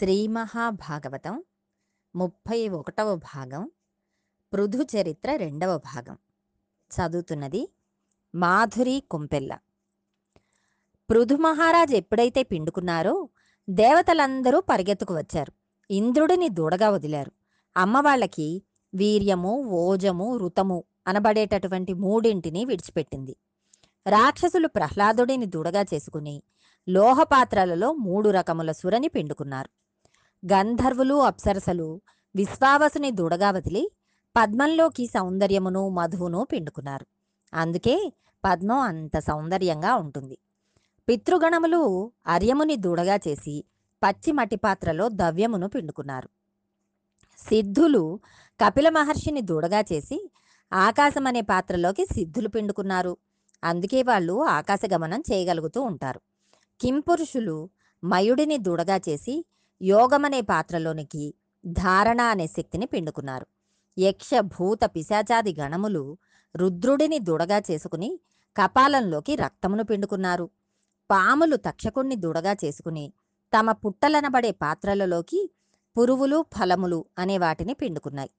శ్రీ మహాభాగవతం ముప్పై ఒకటవ భాగం పృథు చరిత్ర రెండవ భాగం. చదువుతున్నది మాధురి కుంపెల్ల. పృథు మహారాజు ఎప్పుడైతే పిండుకున్నారో దేవతలందరూ పరిగెత్తుకు వచ్చారు. ఇంద్రుడిని దూడగా వదిలారు. అమ్మవాళ్ళకి వీర్యము ఓజము రుతము అనబడేటటువంటి మూడింటిని విడిచిపెట్టింది. రాక్షసులు ప్రహ్లాదుడిని దూడగా చేసుకుని లోహపాత్రలలో మూడు రకముల సురని పిండుకున్నారు. గంధర్వులు అప్సరసలు విశ్వావసుని దూడగా వదిలి పద్మంలోకి సౌందర్యమును మధువును పిండుకున్నారు. అందుకే పద్మం అంత సౌందర్యంగా ఉంటుంది. పితృగణములు అర్యముని దూడగా చేసి పచ్చి మట్టి పాత్రలో దవ్యమును పిండుకున్నారు. సిద్ధులు కపిల మహర్షిని దూడగా చేసి ఆకాశం అనే పాత్రలోకి సిద్ధులు పిండుకున్నారు. అందుకే వాళ్ళు ఆకాశగమనం చేయగలుగుతూ ఉంటారు. కింపురుషులు మయుడిని దూడగా చేసి యోగమనే పాత్రలోనికి ధారణ అనే శక్తిని పిండుకున్నారు. యక్ష భూత పిశాచాది గణములు రుద్రుడిని దూడగా చేసుకుని కపాలంలోకి రక్తమును పిండుకున్నారు. పాములు తక్షకుణ్ణి దూడగా చేసుకుని తమ పుట్టలనబడే పాత్రలలోకి పురువులు ఫలములు అనే వాటిని పిండుకున్నాయి.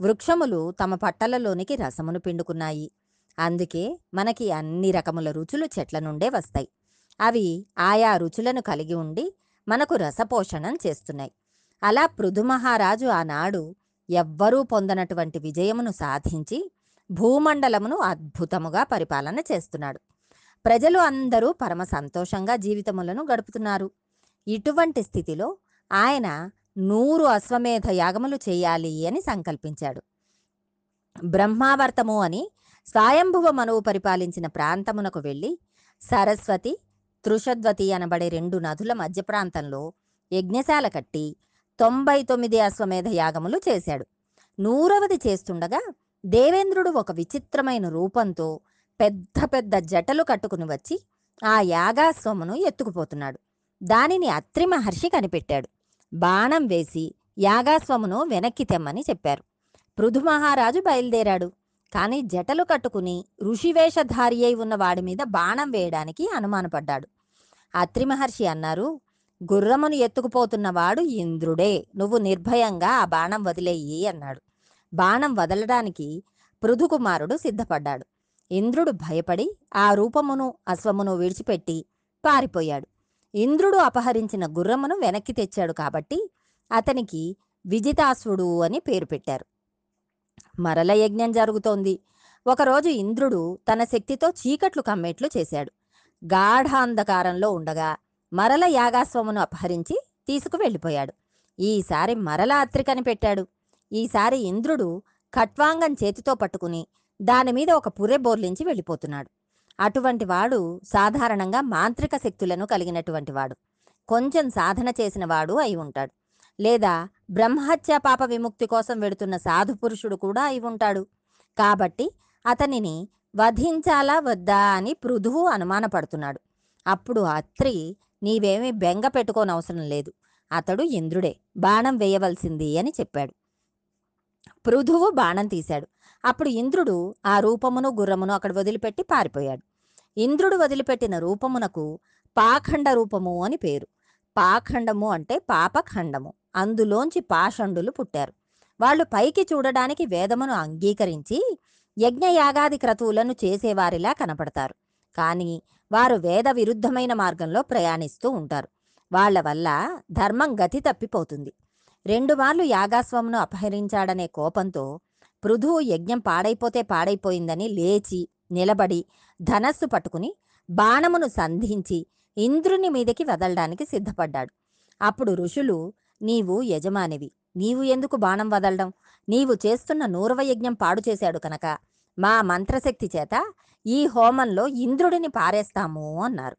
వృక్షములు తమ పట్టలలోనికి రసమును పిండుకున్నాయి. అందుకే మనకి అన్ని రకముల రుచులు చెట్ల నుండే వస్తాయి. అవి ఆయా రుచులను కలిగి ఉండి మనకు రసపోషణం చేస్తున్నాయి. అలా పృథుమహారాజు ఆనాడు ఎవ్వరూ పొందనటువంటి విజయమును సాధించి భూమండలమును అద్భుతముగా పరిపాలన చేస్తున్నాడు. ప్రజలు అందరూ పరమ సంతోషంగా జీవితములను గడుపుతున్నారు. ఇటువంటి స్థితిలో ఆయన నూరు అశ్వమేధ యాగములు చేయాలి అని సంకల్పించాడు. బ్రహ్మావర్తము అని స్వయంభువ మనువు పరిపాలించిన ప్రాంతమునకు వెళ్ళి సరస్వతి తృషద్వతి అనబడే రెండు నదుల మధ్య ప్రాంతంలో యజ్ఞశాల కట్టి తొంభై తొమ్మిది అశ్వమేధ యాగములు చేశాడు. నూరవది చేస్తుండగా దేవేంద్రుడు ఒక విచిత్రమైన రూపంతో పెద్ద పెద్ద జటలు కట్టుకుని వచ్చి ఆ యాగాశ్వమును ఎత్తుకుపోతున్నాడు. దానిని అత్రి మహర్షి కనిపెట్టాడు. బాణం వేసి యాగాశ్వమును వెనక్కి తెమ్మని చెప్పారు. పృథు మహారాజు బయలుదేరాడు. కానీ జటలు కట్టుకుని ఋషివేషధారి అయి ఉన్న వాడి మీద బాణం వేయడానికి అనుమానపడ్డాడు. అత్రి మహర్షి అన్నారు గుర్రమును ఎత్తుకుపోతున్నవాడు ఇంద్రుడే నువ్వు నిర్భయంగా ఆ బాణం వదిలేయి అన్నాడు. బాణం వదలడానికి పృథుకుమారుడు సిద్ధపడ్డాడు. ఇంద్రుడు భయపడి ఆ రూపమును అశ్వమును విడిచిపెట్టి పారిపోయాడు. ఇంద్రుడు అపహరించిన గుర్రమును వెనక్కి తెచ్చాడు కాబట్టి అతనికి విజితాశ్వుడు అని పేరు పెట్టారు. మరల యజ్ఞం జరుగుతోంది. ఒకరోజు ఇంద్రుడు తన శక్తితో చీకట్లు కమ్మేట్లు చేశాడు. గాఢాంధకారంలో ఉండగా మరల యాగాస్వామును అపహరించి తీసుకు వెళ్ళిపోయాడు ఈసారి మరల అత్రికని కనిపెట్టాడు ఈసారి ఇంద్రుడు ఖట్వాంగం చేతితో పట్టుకుని దానిమీద ఒక పుర్రె బోర్లించి వెళ్ళిపోతున్నాడు. అటువంటి వాడు సాధారణంగా మాంత్రిక శక్తులను కలిగినటువంటి వాడు. కొంచెం సాధన చేసిన వాడు అయి ఉంటాడు. లేదా బ్రహ్మహత్య పాప విముక్తి కోసం వెడుతున్న సాధు పురుషుడు కూడా అయి ఉంటాడు. కాబట్టి అతనిని వధించాలా వద్దా అని పృథువు అనుమానపడుతున్నాడు. అప్పుడు అత్రి నీవేమీ బెంగ పెట్టుకోనవసరం లేదు. అతడు ఇంద్రుడే బాణం వేయవలసింది అని చెప్పాడు. పృథువు బాణం తీశాడు. అప్పుడు ఇంద్రుడు ఆ రూపమును గుర్రమును అక్కడ వదిలిపెట్టి పారిపోయాడు. ఇంద్రుడు వదిలిపెట్టిన రూపమునకు పాఖండ రూపము అని పేరు. పాఖండము అంటే పాపఖండము. అందులోంచి పాషండులు పుట్టారు. వాళ్ళు పైకి చూడడానికి వేదమును అంగీకరించి యజ్ఞయాగాది క్రతువులను చేసేవారిలా కనపడతారు. కానీ వారు వేద విరుద్ధమైన మార్గంలో ప్రయాణిస్తూ ఉంటారు. వాళ్ళ వల్ల ధర్మం గతి తప్పిపోతుంది. రెండు మార్లు యాగాస్వమును అపహరించాడనే కోపంతో పృథువు యజ్ఞం పాడైపోతే పాడైపోయిందని లేచి నిలబడి ధనస్సు పట్టుకుని బాణమును సంధించి ఇంద్రుని మీదకి వదలడానికి సిద్ధపడ్డాడు. అప్పుడు ఋషులు నీవు యజమానివి. నీవు ఎందుకు బాణం వదలడం? నీవు చేస్తున్న నూరవ యజ్ఞం పాడు చేశాడు కనుక మా మంత్రశక్తి చేత ఈ హోమంలో ఇంద్రుడిని పారేస్తాము అన్నారు.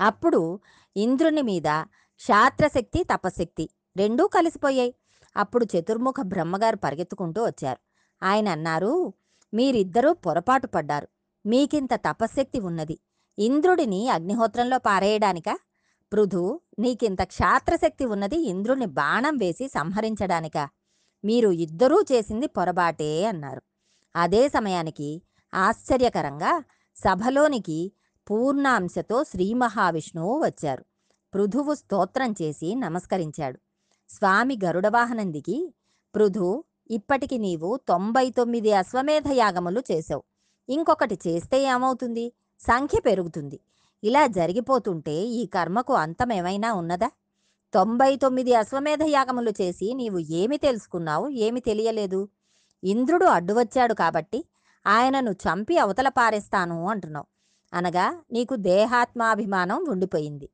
అప్పుడు ఇంద్రుని మీద క్షాత్రశక్తి తపశక్తి రెండూ కలిసిపోయాయి. అప్పుడు చతుర్ముఖ బ్రహ్మగారు పరిగెత్తుకుంటూ వచ్చారు. ఆయన అన్నారు మీరిద్దరూ పొరపాటు పడ్డారు. మీకింత తపశ్శక్తి ఉన్నది. ఇంద్రుడిని అగ్నిహోత్రంలో పారేయడానికా? పృథు నీకింత క్షాత్రశక్తి ఉన్నది ఇంద్రుని బాణం వేసి సంహరించడానికా? మీరు ఇద్దరూ చేసింది పొరబాటే అన్నారు. అదే సమయానికి ఆశ్చర్యకరంగా సభలోనికి పూర్ణాంశతో శ్రీ మహావిష్ణువు వచ్చారు. పృథువు స్తోత్రం చేసి నమస్కరించాడు. స్వామి గరుడవాహనం దిగి పృథు ఇప్పటికి నీవు తొంభై తొమ్మిది అశ్వమేధ యాగములు చేసావు ఇంకొకటి చేస్తే ఏమవుతుంది? సంఖ్య పెరుగుతుంది. ఇలా జరిగిపోతుంటే ఈ కర్మకు అంతమేమైనా ఉన్నదా? తొంభై తొమ్మిది అశ్వమేధ యాగములు చేసి నీవు ఏమి తెలుసుకున్నావు? ఏమి తెలియలేదు. ఇంద్రుడు అడ్డు వచ్చాడు కాబట్టి ఆయనను చంపి అవతల పారేస్తాను అంటున్నావు. అనగా నీకు దేహాత్మాభిమానం ఉండిపోయింది.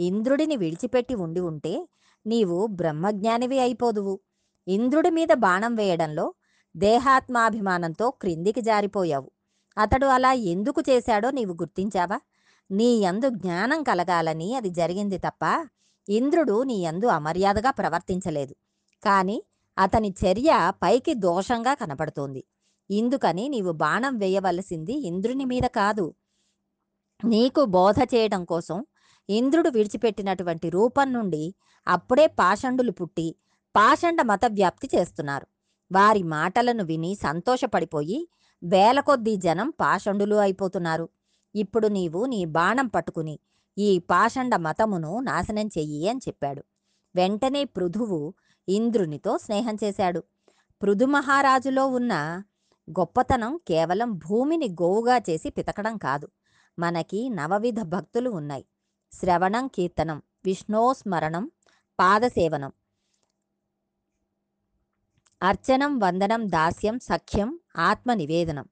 ఇంద్రుడిని విడిచిపెట్టి ఉండి ఉంటే నీవు బ్రహ్మజ్ఞానివి అయిపోదువు. ఇంద్రుడి మీద బాణం వేయడంలో దేహాత్మాభిమానంతో క్రిందికి జారిపోయావు. అతడు అలా ఎందుకు చేశాడో నీవు గుర్తించావా? నీ యందు జ్ఞానం కలగాలని అది జరిగింది తప్ప ఇంద్రుడు నీ యందు అమర్యాదగా ప్రవర్తించలేదు. కానీ అతని చర్య పైకి దోషంగా కనపడుతోంది. ఇందుకని నీవు బాణం వేయవలసింది ఇంద్రుని మీద కాదు. నీకు బోధ చేయడం కోసం ఇంద్రుడు విడిచిపెట్టినటువంటి రూపం నుండి అప్పుడే పాషండులు పుట్టి పాషండ మత వ్యాప్తి చేస్తున్నారు. వారి మాటలను విని సంతోషపడిపోయి వేల కొద్దీ జనం పాషండులు అయిపోతున్నారు. ఇప్పుడు నీవు నీ బాణం పట్టుకుని ఈ పాషండ మతమును నాశనం చెయ్యి అని చెప్పాడు. వెంటనే పృథువు ఇంద్రునితో స్నేహం చేశాడు. పృథుమహారాజులో ఉన్న గొప్పతనం కేవలం భూమిని గోవుగా చేసి పితకడం కాదు. మనకి నవవిధ భక్తులు ఉన్నాయి. శ్రవణం కీర్తనం విష్ణోస్మరణం పాదసేవనం. అర్చనం వందనం దాస్యం సఖ్యం ఆత్మ నివేదనం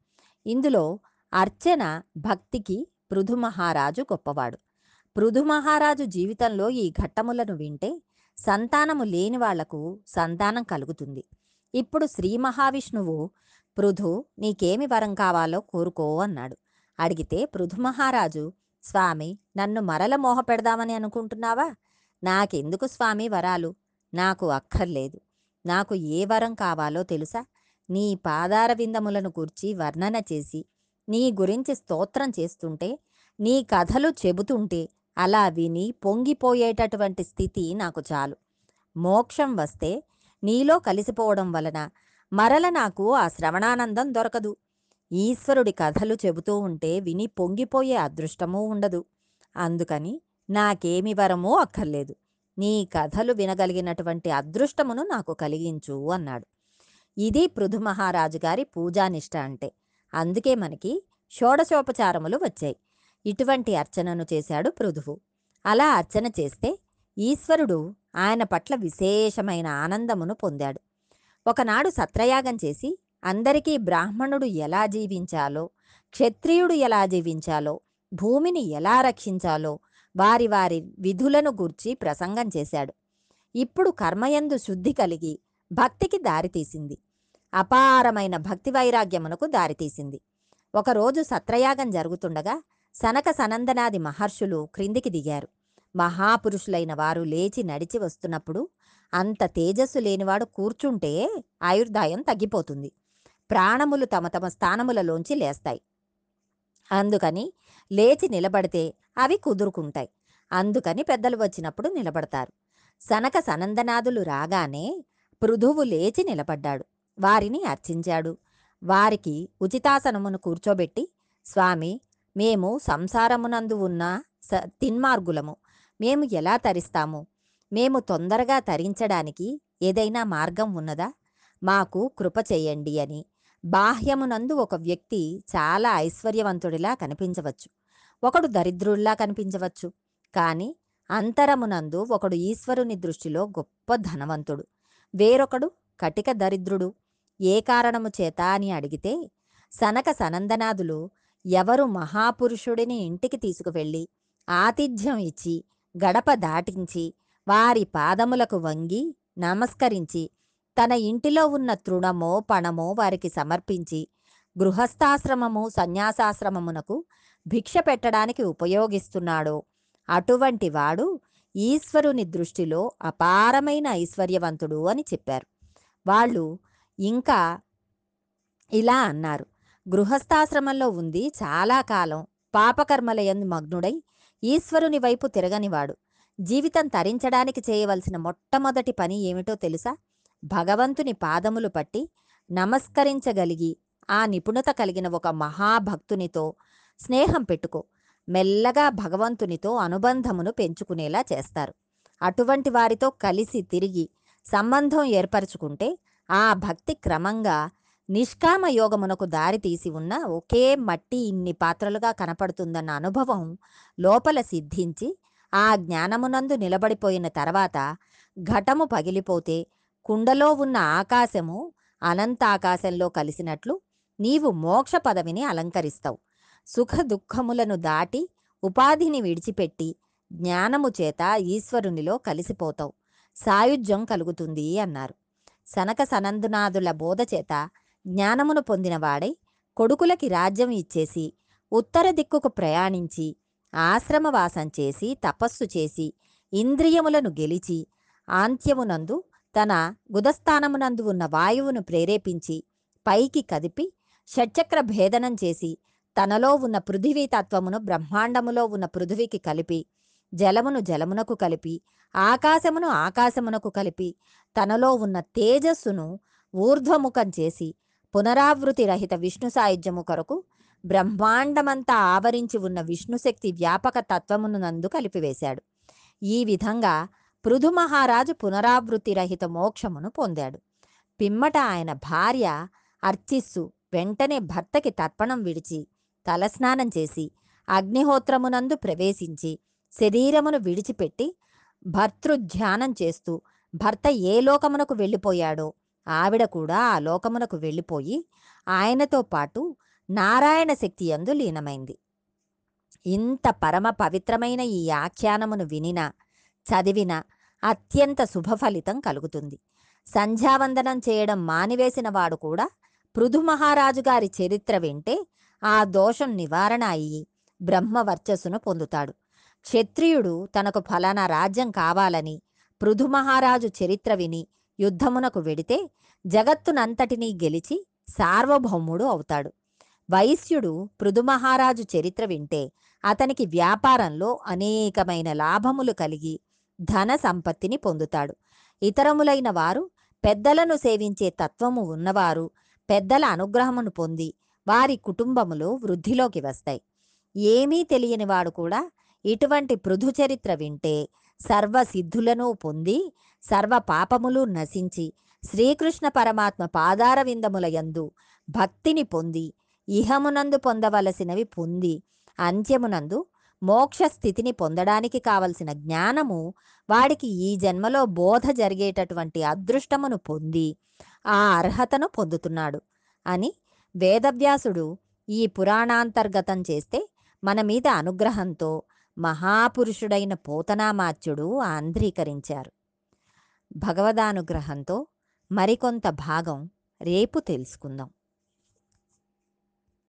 ఇందులో అర్చన భక్తికి పృథుమహారాజు గొప్పవాడు. పృథుమహారాజు జీవితంలో ఈ ఘట్టములను వింటే సంతానము లేని వాళ్ళకు సంతానం కలుగుతుంది. ఇప్పుడు శ్రీ మహావిష్ణువు పృథు నీకేమి వరం కావాలో కోరుకో అన్నాడు. అడిగితే పృథు మహారాజు స్వామి నన్ను మరల మోహ పెడదామని అనుకుంటున్నావా? నాకెందుకు స్వామి వరాలు? నాకు అక్కర్లేదు. నాకు ఏ వరం కావాలో తెలుసా? నీ పాదార విందములను గూర్చి వర్ణన చేసి నీ గురించి స్తోత్రం చేస్తుంటే నీ కథలు చెబుతుంటే అలా విని పొంగిపోయేటటువంటి స్థితి నాకు చాలు. మోక్షం వస్తే నీలో కలిసిపోవడం వలన మరల నాకు ఆ శ్రవణానందం దొరకదు. ఈశ్వరుడి కథలు చెబుతూ ఉంటే విని పొంగిపోయే అదృష్టమూ ఉండదు. అందుకని నాకేమి వరమూ అక్కర్లేదు. నీ కథలు వినగలిగినటువంటి అదృష్టమును నాకు కలిగించు అన్నాడు. ఇది పృథు మహారాజు గారి పూజానిష్ట అంటే. అందుకే మనకి షోడశోపచారములు వచ్చాయి. ఇటువంటి అర్చనను చేశాడు పృథువు. అలా అర్చన చేస్తే ఈశ్వరుడు ఆయన పట్ల విశేషమైన ఆనందమును పొందాడు. ఒకనాడు సత్రయాగం చేసి అందరికీ బ్రాహ్మణుడు ఎలా జీవించాలో క్షత్రియుడు ఎలా జీవించాలో భూమిని ఎలా రక్షించాలో వారి వారి విధులను గూర్చి ప్రసంగం చేశాడు. ఇప్పుడు కర్మయందు శుద్ధి కలిగి భక్తికి దారితీసింది. అపారమైన భక్తి వైరాగ్యమునకు దారితీసింది. ఒకరోజు సత్రయాగం జరుగుతుండగా సనక సనందనాది మహర్షులు క్రిందికి దిగారు. మహాపురుషులైన వారు లేచి నడిచి వస్తున్నప్పుడు అంత తేజస్సు లేనివాడు కూర్చుంటే ఆయుర్దాయం తగ్గిపోతుంది. ప్రాణములు తమ తమ స్థానములలోంచి లేస్తాయి. అందుకని లేచి నిలబడితే అవి కుదురుకుంటాయి. అందుకని పెద్దలు వచ్చినప్పుడు నిలబడతారు. సనక సనందనాదులు రాగానే పృథువు లేచి నిలబడ్డాడు. వారిని అర్చించాడు. వారికి ఉచితాసనమును కూర్చోబెట్టి స్వామి మేము సంసారమునందు ఉన్న స తిన్మార్గులము. మేము ఎలా తరిస్తాము? మేము తొందరగా తరించడానికి ఏదైనా మార్గం ఉన్నదా? మాకు కృప చేయండి అని. బాహ్యమునందు ఒక వ్యక్తి చాలా ఐశ్వర్యవంతుడిలా కనిపించవచ్చు. ఒకడు దరిద్రుడిలా కనిపించవచ్చు. కానీ అంతరమునందు ఒకడు ఈశ్వరుని దృష్టిలో గొప్ప ధనవంతుడు. వేరొకడు కటిక దరిద్రుడు. ఏ కారణము చేత అని అడిగితే సనక సనందనాదులు ఎవరు మహాపురుషుడిని ఇంటికి తీసుకువెళ్ళి ఆతిథ్యం ఇచ్చి గడప దాటించి వారి పాదములకు వంగి నమస్కరించి తన ఇంటిలో ఉన్న తృణమో పణమో వారికి సమర్పించి గృహస్థాశ్రమము సన్యాసాశ్రమమునకు భిక్ష పెట్టడానికి ఉపయోగిస్తున్నాడో అటువంటి వాడు ఈశ్వరుని దృష్టిలో అపారమైన ఐశ్వర్యవంతుడు అని చెప్పారు. వాళ్ళు ఇంకా ఇలా అన్నారు. గృహస్థాశ్రమంలో ఉంది చాలా కాలం. పాపకర్మలయందు మగ్నుడై ఈశ్వరుని వైపు తిరగనివాడు. జీవితం తరించడానికి చేయవలసిన మొట్టమొదటి పని ఏమిటో తెలుసా? భగవంతుని పాదములు పట్టి నమస్కరించగలిగి ఆ నిపుణత కలిగిన ఒక మహాభక్తునితో స్నేహం పెట్టుకో. మెల్లగా భగవంతునితో అనుబంధమును పెంచుకునేలా చేస్తారు. అటువంటి వారితో కలిసి తిరిగి సంబంధం ఏర్పరచుకుంటే ఆ భక్తి క్రమంగా నిష్కామ యోగమునకు దారితీసి ఉన్న ఒకే మట్టి ఇన్ని పాత్రలుగా కనపడుతుందన్న అనుభవం లోపల సిద్ధించి ఆ జ్ఞానమునందు నిలబడిపోయిన తర్వాత ఘటము పగిలిపోతే కుండలో ఉన్న ఆకాశము అనంత ఆకాశంలో కలిసినట్లు నీవు మోక్ష పదవిని అలంకరిస్తావు. సుఖ దుఃఖములను దాటి ఉపాధిని విడిచిపెట్టి జ్ఞానము చేత ఈశ్వరునిలో కలిసిపోతావు. సాయుధ్యం కలుగుతుంది అన్నారు. సనక సనందునాథుల బోధ చేత జ్ఞానమును పొందినవాడై కొడుకులకి రాజ్యం ఇచ్చేసి ఉత్తర దిక్కుకు ప్రయాణించి ఆశ్రమవాసం చేసి తపస్సు చేసి ఇంద్రియములను గెలిచి ఆంత్యమునందు తన గుదస్థానమునందు ఉన్న వాయువును ప్రేరేపించి పైకి కదిపి షట్చక్ర భేదనం చేసి తనలో ఉన్న పృథివీ తత్వమును బ్రహ్మాండములో ఉన్న పృథివీకి కలిపి జలమును జలమునకు కలిపి ఆకాశమును ఆకాశమునకు కలిపి తనలో ఉన్న తేజస్సును ఊర్ధ్వముఖం చేసి పునరావృతి రహిత విష్ణు సాయుధ్యము కొరకు బ్రహ్మాండమంతా ఆవరించి ఉన్న విష్ణుశక్తి వ్యాపక తత్వమును నందు కలిపివేశాడు. ఈ విధంగా పృథు మహారాజు పునరావృతి రహిత మోక్షమును పొందాడు. పిమ్మట ఆయన భార్య అర్చిస్సు వెంటనే భర్తకి తర్పణం విడిచి తలస్నానం చేసి అగ్నిహోత్రమునందు ప్రవేశించి శరీరమును విడిచిపెట్టి భర్తృధ్యానం చేస్తూ భర్త ఏ లోకమునకు వెళ్ళిపోయాడో ఆవిడ కూడా ఆ లోకమునకు వెళ్ళిపోయి ఆయనతో పాటు నారాయణ శక్తి యందు లీనమైంది. ఇంత పరమ పవిత్రమైన ఈ ఆఖ్యానమును వినిన చదివిన అత్యంత శుభఫలితం కలుగుతుంది. సంధ్యావందనం చేయడం మానివేసిన వాడు కూడా పృథు మహారాజు గారి చరిత్ర వింటే ఆ దోషం నివారణ అయ్యి బ్రహ్మ వర్చస్సును పొందుతాడు. క్షత్రియుడు తనకు ఫలానా రాజ్యం కావాలని పృథు మహారాజు చరిత్ర విని యుద్ధమునకు వెడితే జగత్తునంతటినీ గెలిచి సార్వభౌముడు అవుతాడు. వైశ్యుడు పృథుమహారాజు చరిత్ర వింటే అతనికి వ్యాపారంలో అనేకమైన లాభములు కలిగి ధన సంపత్తిని పొందుతాడు. ఇతరములైన వారు పెద్దలను సేవించే తత్వము ఉన్నవారు పెద్దల అనుగ్రహమును పొంది వారి కుటుంబములు వృద్ధిలోకి వస్తాయి. ఏమీ తెలియని వాడు కూడా ఇటువంటి పృథు చరిత్ర వింటే సర్వ సిద్ధులను పొంది సర్వ పాపములు నశించి శ్రీకృష్ణ పరమాత్మ పాదార విందములయందు భక్తిని పొంది ఇహమునందు పొందవలసినవి పొంది అంత్యమునందు మోక్ష స్థితిని పొందడానికి కావలసిన జ్ఞానము వాడికి ఈ జన్మలో బోధ జరిగేటటువంటి అదృష్టమును పొంది ఆ అర్హతను పొందుతున్నాడు అని వేదవ్యాసుడు ఈ పురాణాంతర్గతం చేస్తే మన మీద అనుగ్రహంతో మహాపురుషుడైన పోతనామాత్యుడు ఆంధ్రీకరించారు. భగవదానుగ్రహంతో మరికొంత భాగం రేపు తెలుసుకుందాం.